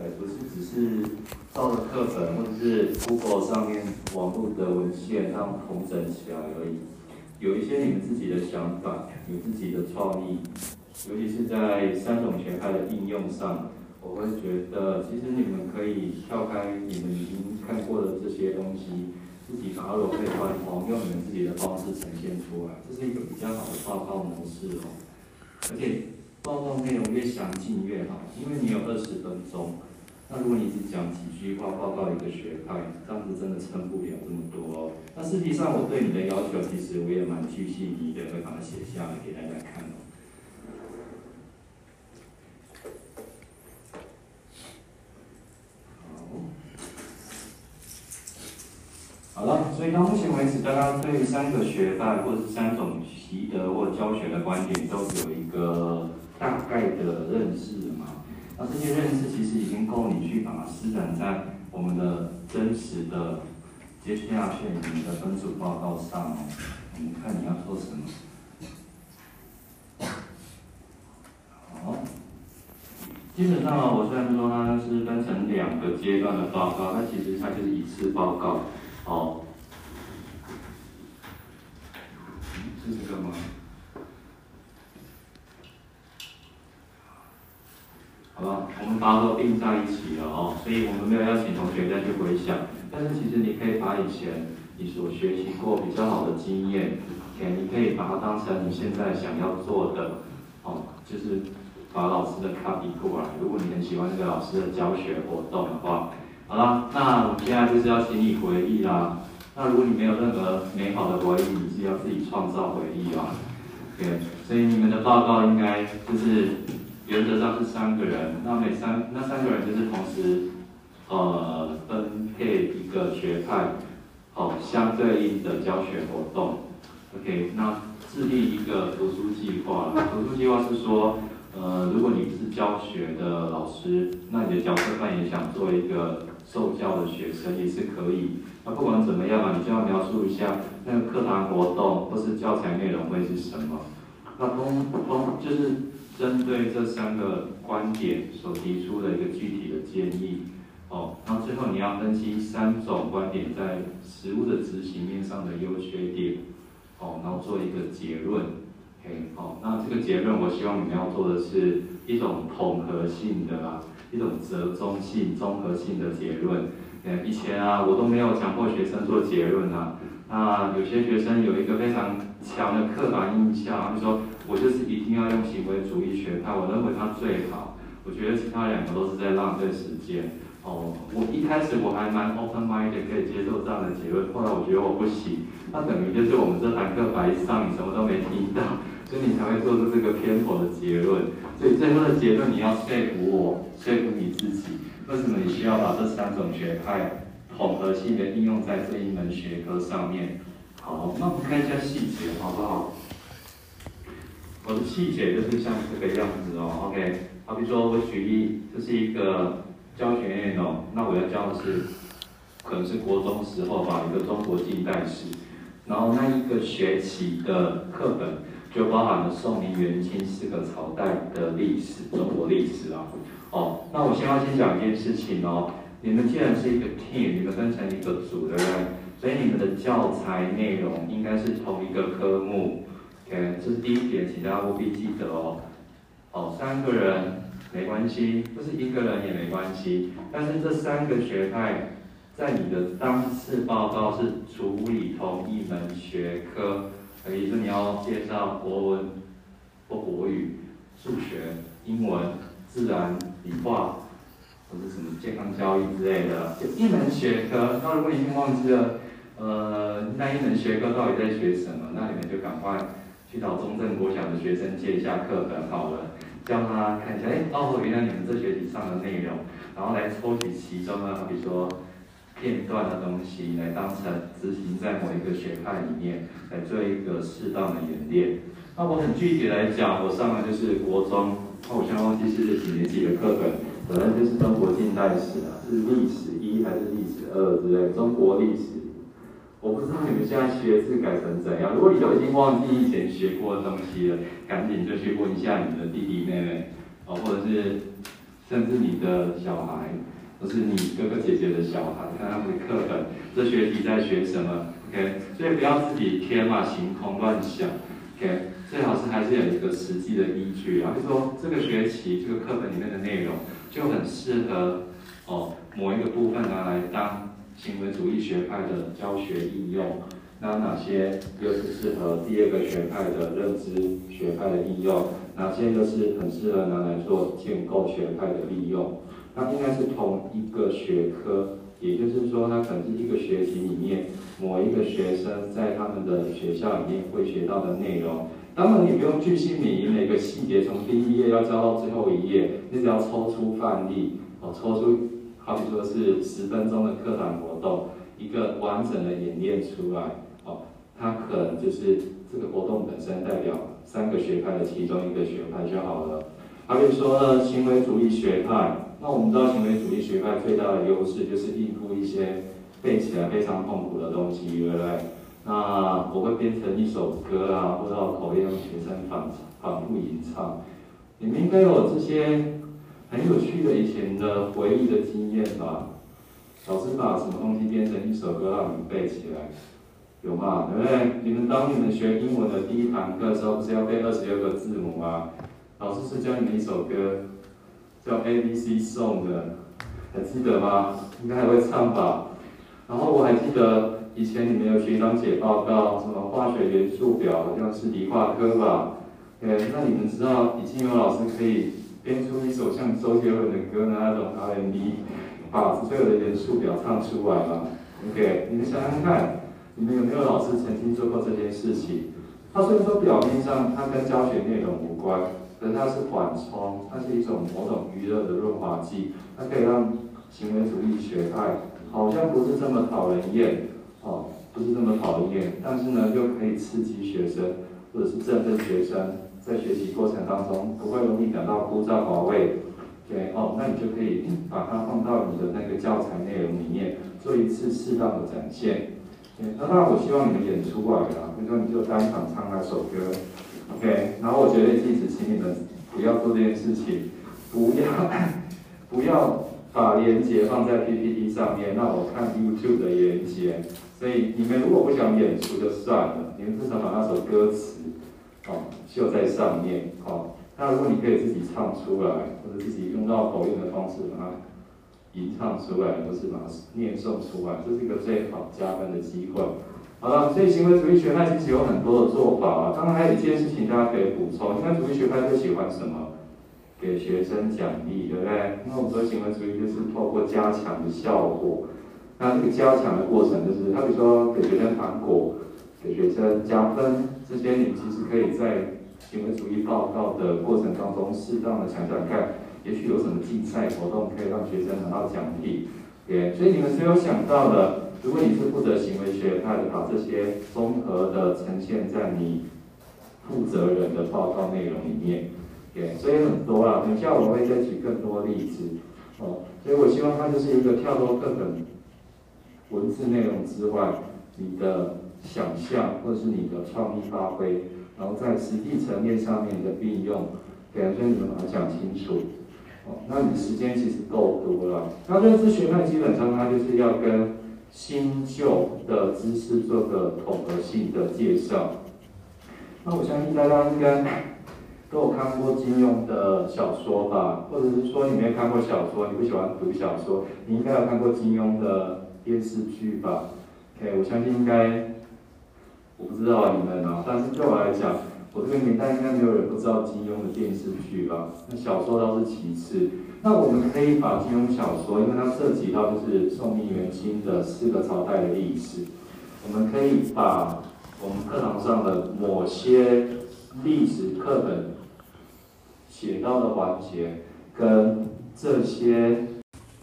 对，不是只是照着课本或者是 Google 上面网络的文献让统整起来而已。有一些你们自己的想法，有自己的创意，尤其是在三种学派的应用上，我会觉得其实你们可以跳开你们已经看过的这些东西，自己把它融会贯通，用你们自己的方式呈现出来，这是一个比较好的报告模式哦。而且报告内容越详尽越好，因为你有二十分钟。那如果你只讲几句话报告一个学派，这样子真的撑不了这么多哦。那实际上我对你的要求，其实我也蛮具细腻的，会把它写下来给大家看哦。好，了，所以到目前为止，大家对三个学派或是三种习得或教学的观点，都有一个大概的认识？那这些认识其实已经够你去把它施展在我们的真实的接下去你的分组报告上哦。我们看你要做什么。好，基本上我虽然说它是分成两个阶段的报告，但其实它就是一次报告哦。是这个吗？好把都并在一起了哦，所以我们没有邀请同学再去回想，但是其实你可以把以前你所学习过比较好的经验，OK，你可以把它当成你现在想要做的，哦，就是把老师的 copy 过来。如果你很喜欢这个老师的教学活动的话，好了，那我们现在就是要请你回忆啦。那如果你没有任何美好的回忆，你是要自己创造回忆啊。OK，所以你们的报告应该就是。原则上是三个人，那每三那三个人就是同时，呃，分配一个学派，好，相对应的教学活动。OK，那制定一个读书计划。读书计划是说，呃，如果你是教学的老师，那你的角色扮演想做一个受教的学生也是可以。那不管怎么样嘛，你就要描述一下那个课堂活动或是教材内容会是什么。那通通就是。针对这三个观点所提出的一个具体的建议，哦，然后最后你要分析三种观点在实物的执行面上的优缺点，哦，然后做一个结论，OK，好，那这个结论我希望你们要做的是一种统合性的啊，一种折中性、综合性的结论。呃，以前啊，我都没有强迫学生做结论啊，那有些学生有一个非常强的刻板印象，就说。我就是一定要用行为主义学派，我认为它最好。我觉得其他两个都是在浪费时间。哦，我一开始我还蛮 open mind 可以接受这样的结论，后来我觉得我不行。那等于就是我们这堂课白上，你什么都没听到，所以你才会做出这个偏颇的结论。所以最后的结论你要说服我，说服你自己，为什么你需要把这三种学派统合性的应用在这一门学科上面？好，那我们看一下细节，好不好？我的细节就是像这个样子哦，OK，好比说我举例，这是一个教学内容，那我要教的是，可能是国中时候吧，一个中国近代史，然后那一个学期的课本就包含了宋明元清四个朝代的历史，中国历史啊，哦，那我先要先讲一件事情哦，你们既然是一个 team，你们分成一个组，对不对？所以你们的教材内容应该是同一个科目。OK，这是第一点，请大家务必记得哦。哦，三个人没关系，不是一个人也没关系。但是这三个学派在你的当次报告是处理同一门学科，比如说你要介绍国文或国语、数学、英文、自然、理化，或者什么健康教育之类的，就一门学科。那如果已经忘记了，呃，那一门学科到底在学什么，那你们就赶快。去找中正国小的学生借一下课本好了，叫他看一下，哎，哦，原来你们这学期上的内容，然后来抽取其中啊，比如说片段的东西，来当成执行在某一个学派里面，来做一个适当的演练。那我很具体来讲，我上的就是国中，那我现在忘记是几年级的课本，可能就是中国近代史啊，是历史一还是历史二之类，中国历史。我不知道你们现在学字改成怎样。如果你都已经忘记以前学过的东西了，赶紧就去问一下你的弟弟妹妹，哦，或者是甚至你的小孩，或是你哥哥姐姐的小孩，看他们的课本，这学期在学什么？OK，所以不要自己天马行空乱想，OK，最好是还是有一个实际的依据啊，就说这个学期这个课本里面的内容就很适合哦某一个部分拿来当行为主义学派的教学应用。那哪些又是适合第二个学派的认知学派的应用？哪些又是很适合拿来做建构学派的利用？那应该是同一个学科，也就是说，它可能是一个学期里面某一个学生在他们的学校里面会学到的内容。当然，你不用具细迷每个细节，从第一页要教到最后一页，你只要抽出范例，哦，抽出，好比说是十分钟的课堂活动，一个完整的演练出来哦。它可能就是这个活动本身代表三个学派的其中一个学派就好了。好比说呢，行为主义学派，那我们知道行为主义学派最大的优势就是应付一些背起来非常痛苦的东西，对不对？那我会编成一首歌啊，或者口令让学生反反复吟唱。你们应该有这些很有趣的以前的回忆的经验吧？老师把什么东西编成一首歌让你们背起来？有吗？对不对？你们当你们学英文的第一堂课的时候，不是要背二十六个字母吗？老师是教你们一首歌，叫 A B C Song 的，还记得吗？应该还会唱吧？然后我还记得以前你们有学长写报告，什么化学元素表，好像是理化科吧？对，那你们知道已经有老师可以编出一首像周杰伦的歌的那种 R&B，把所有的元素表唱出来吗？OK，你们想想看。你们有没有老师曾经做过这件事情？它虽然说表面上它跟教学内容无关，可是它是缓冲，它是一种某种娱乐的润滑剂，它可以让行为主义学派好像不是这么讨人厌，哦，不是这么讨人厌，但是呢又可以刺激学生或者是振奋学生在学习过程当中不会容易感到枯燥乏味。对，哦，那你就可以把它放到你的那个教材内容里面做一次适当的展现。对那当然，我希望你们演出来啊，比如说你就单场唱那首歌，OK。然后我觉得一直请你们不要做这件事情，不要 不要把连接放在 PPT 上面，让我看 YouTube 的连接。所以你们如果不想演出就算了，你们至少把那首歌词哦秀在上面哦。那如果你可以自己唱出来，或者自己用绕口令的方式把它。吟唱出来，或是把它念诵出来，这是一个最好加分的机会。好了，所以行为主义学派其实有很多的做法啊。当然还有一件事情大家可以补充：行为主义学派最喜欢什么？给学生奖励，对不对？因为我们说行为主义就是透过加强的效果。那这个加强的过程就是，他比如说给学生糖果，给学生加分，这些你其实可以在行为主义报告的过程当中适当的想想看。也许有什么竞赛活动可以让学生拿到奖励，对，所以你们是有想到的。如果你是负责行为学派的，把这些综合的呈现在你负责人的报告内容里面，对，所以很多啊。等下我会再举更多例子，哦，所以我希望它就是一个跳脱课本文字内容之外，你的想象或者是你的创意发挥，然后在实际层面上面的运用，对，所以你们把它讲清楚。哦那你时间其实够多了。那认知学派基本上它就是要跟新旧的知识做个统合性的介绍。那我相信大家应该都有看过金庸的小说吧，或者是说你没有看过小说，你不喜欢读小说，你应该有看过金庸的电视剧吧？OK，我相信应该，我不知道你们啊，但是对我来讲。我这个年代应该没有人不知道金庸的电视剧吧？那小说倒是其次。那我们可以把金庸小说，因为它涉及到就是宋明元清的四个朝代的历史，我们可以把我们课堂上的某些历史课本写到的环节，跟这些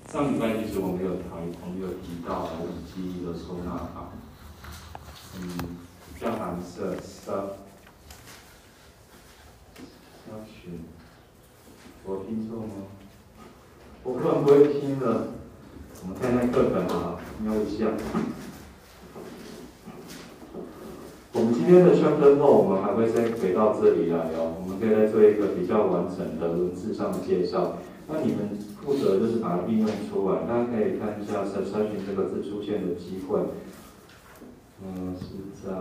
上礼拜其实我们有谈，我们有提到记忆的收纳法，嗯，叫蓝色 stuff。我听错吗？我根本不会听的。我们看看课本啊，瞄一下。我们今天的圈分后，我们还会再回到这里来哦。我们可以再做一个比较完整的文字上的介绍。那你们负责就是把它运用出来，大家可以看一下神山寻这个字出现的机会。嗯，是在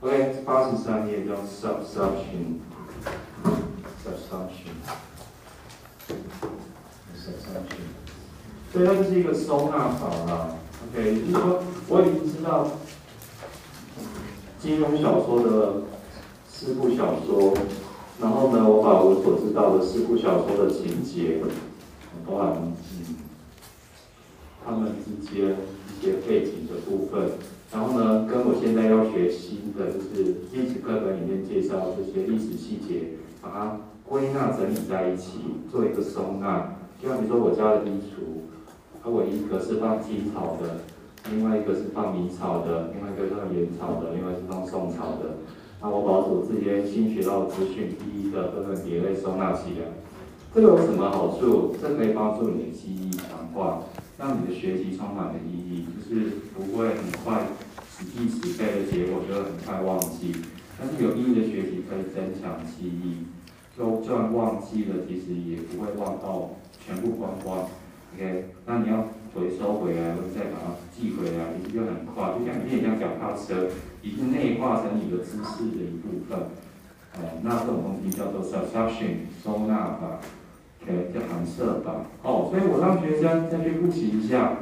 OK 八十三页叫 subsumption subsumption subsumption，所以它就是一个收纳法啦。OK，就是说我已经知道金庸小说的四部小说。然后呢，我把我所知道的四部小说的情节，包含嗯，他们之间一些背景的部分，然后呢，跟我现在要学新的就是历史课本里面介绍这些历史细节，把它归纳整理在一起，做一个收纳。就像比如说我家的衣橱，它我一个是放清朝的，另外一个是放明朝的，另外一个是放元朝的，另外是放宋朝的。那我把我这些新学到的资讯一一的分门别类收纳起来，这个有什么好处？这可以帮助你的记忆强化，让你的学习充满了意义，就是不会很快死记死背的结果就很快忘记。但是有意义的学习可以增强记忆，就算忘记了，其实也不会忘到全部光光。OK，那你要回收回来，或者再把它寄回来，其实就很快，就像一辆脚踏车。已经内化成你的知识的一部分，哦，那这种东西叫做 subsumption 收纳法，OK 叫含摄法，哦，所以我让学生再去复习一下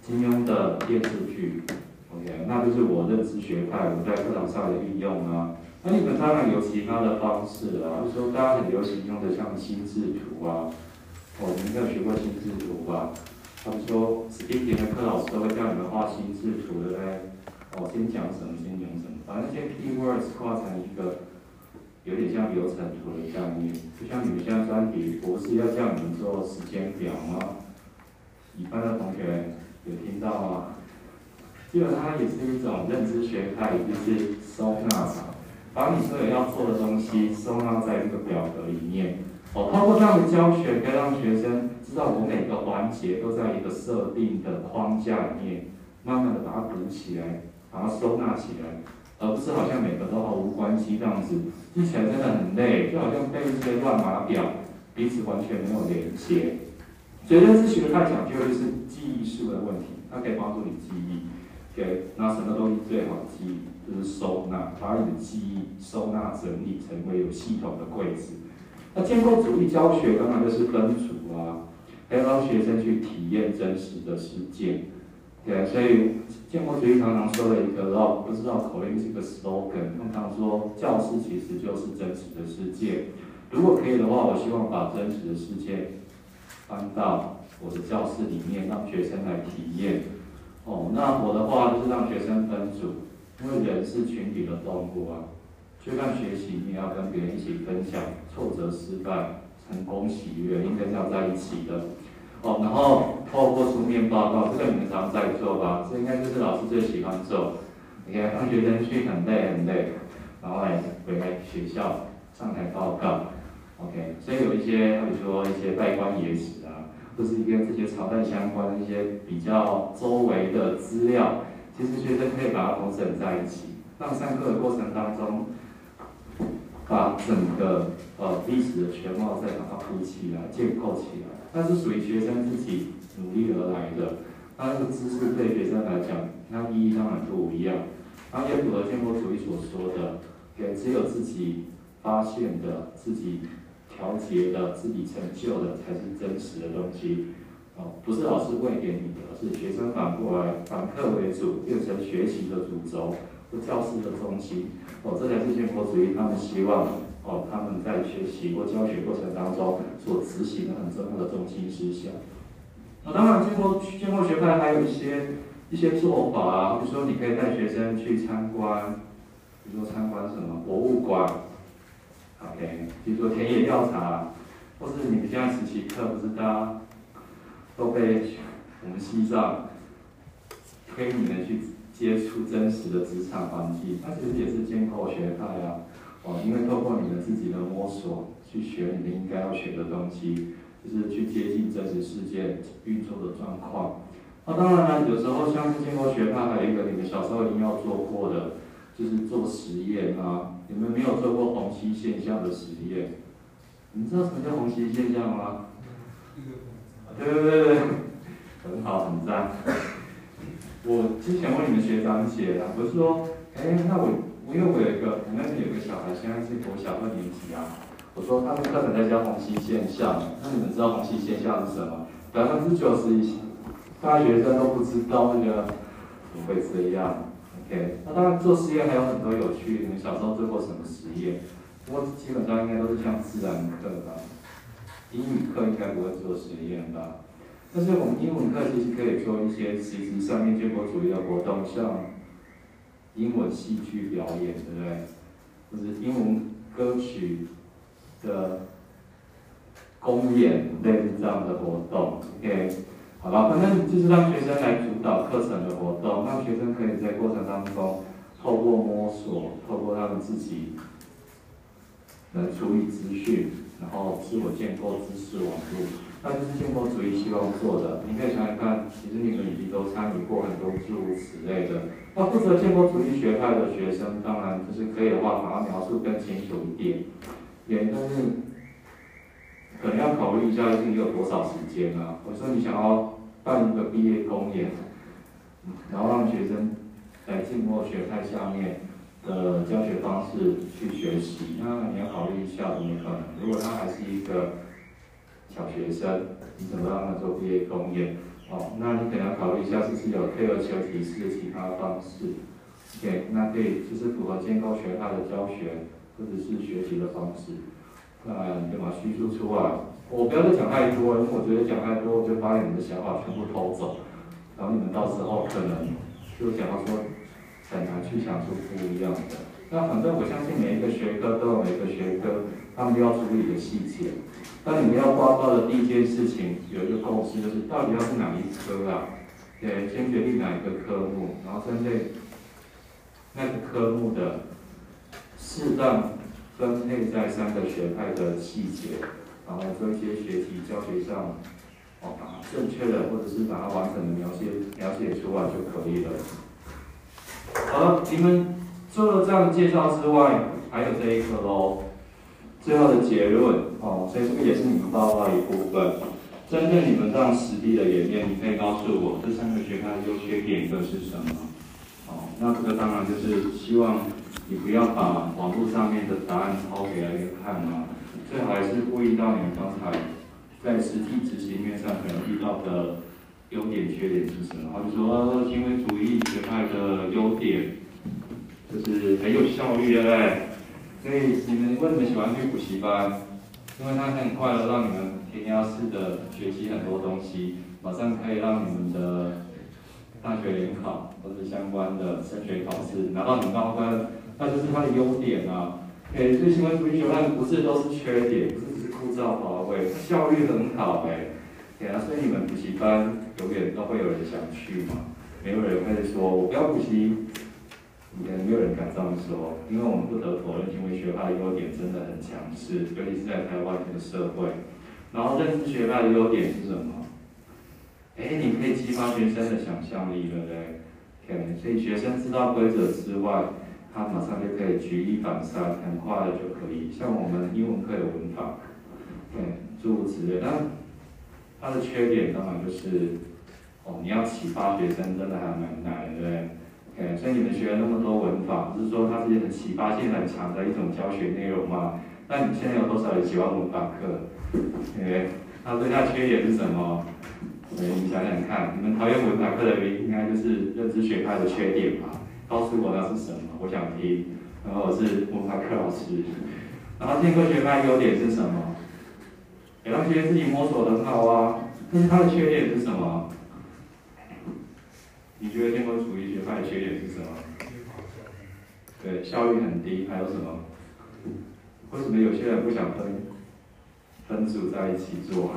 金庸的电视剧，OK，那就是我认知学派我在课堂上的运用啊。那你们当然有其他的方式啊，就是说大家很流行用的像心智图啊，哦，你们有学过心智图吧？他们说，speaking 的课老师都会叫你们画心智图，的嘞？哦，先讲什么，先讲什么，把那些 keywords 画成一个有点像流程图的概念。就像你们现在专题博士要叫你们做时间表吗？一般的同学有听到吗？基本上也是一种认知学派，就是收纳法，把你所有要做的东西收纳在这个表格里面。哦，通过这样的教学，可以让学生。知道我每个环节都在一个设定的框架里面，慢慢的把它补起来，把它收纳起来，而不是好像每个都毫无关系这样子，记起来真的很累，就好像背一些乱码表，彼此完全没有连接。所以认知学太讲究的是记忆术的问题，它可以帮助你记忆。OK，那什么东西最好记忆？就是收纳，把你的记忆收纳整理成为有系统的柜子。那建构主义教学当然就是分组啊。还要让学生去体验真实的世界，对，所以建国主义常常说了一个绕不知道口令是个 slogan，通常说教室其实就是真实的世界。如果可以的话，我希望把真实的世界搬到我的教室里面，让学生来体验。哦，那我的话就是让学生分组，因为人是群体的动物啊，就看学习你要跟别人一起分享挫折、失败。成功喜悦应该是要在一起的，哦，然后透过书面报告，这个你们常在做吧？这应该就是老师最喜欢做。你看，让学生去很累很累，然后来回来学校上台报告，OK。所以有一些，比如说一些拜官野史啊，或是跟这些朝代相关的一些比较周围的资料，其实学生可以把它统整在一起，让上课的过程当中。把整个呃历史的全貌再把它铺起来、建构起来，那是属于学生自己努力而来的。那这个知识对学生来讲，它意义当然不一样。然后也符合建构主义所说的，给只有自己发现的、自己调节的、自己成就的才是真实的东西。哦，不是老师喂给你的，是学生反过来反客为主，变成学习的主轴。教师的中心，哦，这才是建国主义他们希望，哦，他们在学习或教学过程当中所执行的很重要的中心思想。那当然，建国建国学派还有一些一些做法啊，比如说你可以带学生去参观，比如说参观什么博物馆，OK，比如说田野调查，或是你们现在实习课不是大家都被我们西藏推你们去。接触真实的职场环境，它其实也是建构学派啊，哦，因为透过你们自己的摸索，去学你们应该要学的东西，就是去接近真实世界运作的状况。那当然了，有时候像是建构学派，还有一个你们小时候一定要做过的，就是做实验啊。你们没有做过虹吸现象的实验你知道什么叫虹吸现象吗？对对对对，很好，很赞。我之前问你们学长姐了，我是说，哎，那我，因为我有一个，我那边有个小孩，现在是国小二年级啊。我说他们课程在教虹吸现象，那你们知道虹吸现象是什么？百分之九十以上大学生都不知道，那个怎么会这样？OK，那当然做实验还有很多有趣。你们小时候做过什么实验？不过基本上应该都是像自然课吧，英语课应该不会做实验吧。但是我们英文课其实可以做一些实质上面建国主义的活动，像英文戏剧表演，对不对？或者英文歌曲的公演类似这样的活动，OK，好吧，反正就是让学生来主导课程的活动，让学生可以在过程当中透过摸索，透过他们自己。来处理资讯，然后自我建构知识网络，那就是建构主义希望做的。你可以想想看，其实你们已经都参与过很多诸如此类的。那负责建构主义学派的学生，当然就是可以的话，把它描述更清楚一点。也但是可能要考虑一下，是你有多少时间啊？我说你想要办一个毕业公演，然后让学生在建构学派下面。的教学方式去学习，那你要考虑一下怎么可能？如果他还是一个小学生，你怎么让他做毕业公演？哦，那你可能要考虑一下，是不是有退而求其次的其他方式？OK，那可以就是符合建构学派的教学或者是学习的方式，那你就把叙述出来。我不要再讲太多，因为我觉得讲太多我就把你们的想法全部偷走，然后你们到时候可能就讲到说。很难去想出不一样的。那反正我相信每一个学科都有每个学科他们要处理的细节。那你们要报告的第一件事情有一个共识，就是到底要是哪一科啊？对，先决定哪一个科目，然后针对那个科目的适当分配在三个学派的细节，然后做一些学习教学上，哦，把它正确的或者是把它完整的描写描写出来就可以了。好了，你们除了这样的介绍之外，还有这一个喽。最后的结论哦，所以这个也是你们报告的一部分。针对你们这样实地的演练，你可以告诉我这三个学派的优缺点各是什么？哦，那这个当然就是希望你不要把网络上面的答案抄给人看嘛，最好还是呼应到你们刚才在实际执行面上可能遇到的。优点、缺点是什么？好比说，行为主义学派的优点就是很有效率，对不对？所以你们为什么喜欢去补习班？因为它很快的让你们填鸭式的学习很多东西，马上可以让你们的大学联考或者相关的升学考试拿到很高分，那就是它的优点啊。诶，所以行为主义学派不是都是缺点，不是只是枯燥乏味，它效率很好诶。对啊，所以你们补习班永远都会有人想去嘛，没有人会说我不要补习，也没有人敢这么说，因为我们不得否认，因为学派的优点真的很强势，尤其是在台湾这个社会。然后认知学派的优点是什么？哎，你可以激发学生的想象力，对不对？OK，所以学生知道规则之外，他马上就可以举一反三，很快的就可以。像我们英文课的文法，对，诸如此类。但它的缺点当然就是，哦，你要启发学生真的还蛮难，对不对？OK，所以你们学了那么多文法，不是说它是很启发性很强的一种教学内容吗？那你现在有多少人喜欢文法课？OK，它最大缺点是什么？哎，你想想看，你们讨厌文法课的原因，应该就是认知学派的缺点吧？告诉我那是什么？我想听。然后我是文法课老师。然后天科学派优点是什么？给让学生自己摸索很好啊，但是它的缺点是什么？你觉得天国主义学派的缺点是什么？对，效率很低，还有什么？为什么有些人不想分分组在一起做？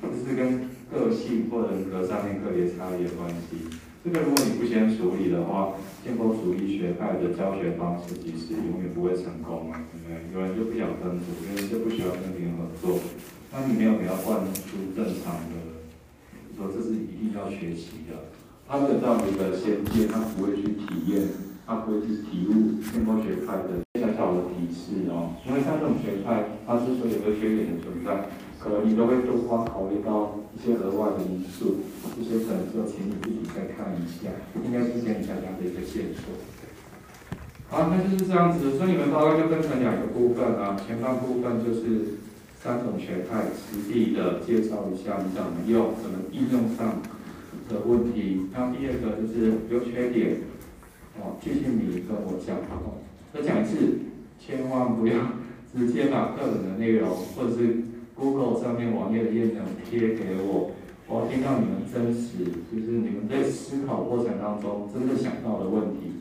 这是跟个性或人格上面个别差异的关系。这个如果你不先处理的话，建构主义学派的教学方式其实永远不会成功啊，对不对？有人就不想分组，有人就不喜欢跟别人合作。那你没有给他灌输正常的，说这是一定要学习的，他没有这样的一个先见，他不会去体验，他不会去体悟天空学派的小小的提示哦。因为像这种学派，它之所以有缺点的存在，可能你都会多方考虑到一些额外的因素，这些可能就请你自己再看一下，应该是给你大家的一个线索。好，那就是这样子，所以你们报告就分成两个部分啊，前半部分就是三种学派实地的介绍一下你怎么用，怎么应用上的问题。那第二个就是优缺点，哦，谢谢你跟我讲，哦，再讲一次，千万不要直接把课本的内容或者是 Google 上面网页的页面贴给我，我要听到你们真实，就是你们在思考过程当中真的想到的问题。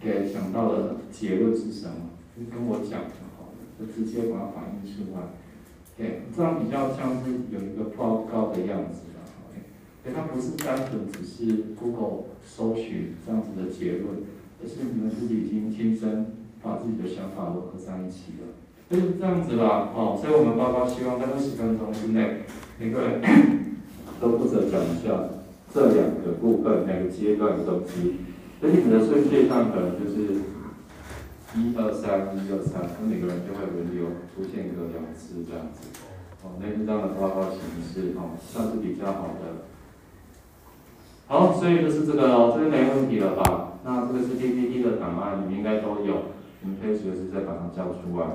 给想到的结论是什么？就跟我讲就好了，就直接把它反映出来。对，这样比较像是有一个报告的样子。所以它不是单纯只是 Google 搜寻这样子的结论，而是你们自己已经亲身把自己的想法融合在一起了。就是这样子啦。哦，所以我们报告希望在这十分钟之内，每个人 都负责讲一下这两个部分两个阶段的东西。所以你们的顺序上可能就是一二三一二三，那每个人就会轮流出现个两次这样子，哦，类似这样的报告形式，哦，算是比较好的。好，所以就是这个，这个没问题了吧？那这个是 PPT 的档案，你们应该都有，你们可以随时再把它交出来。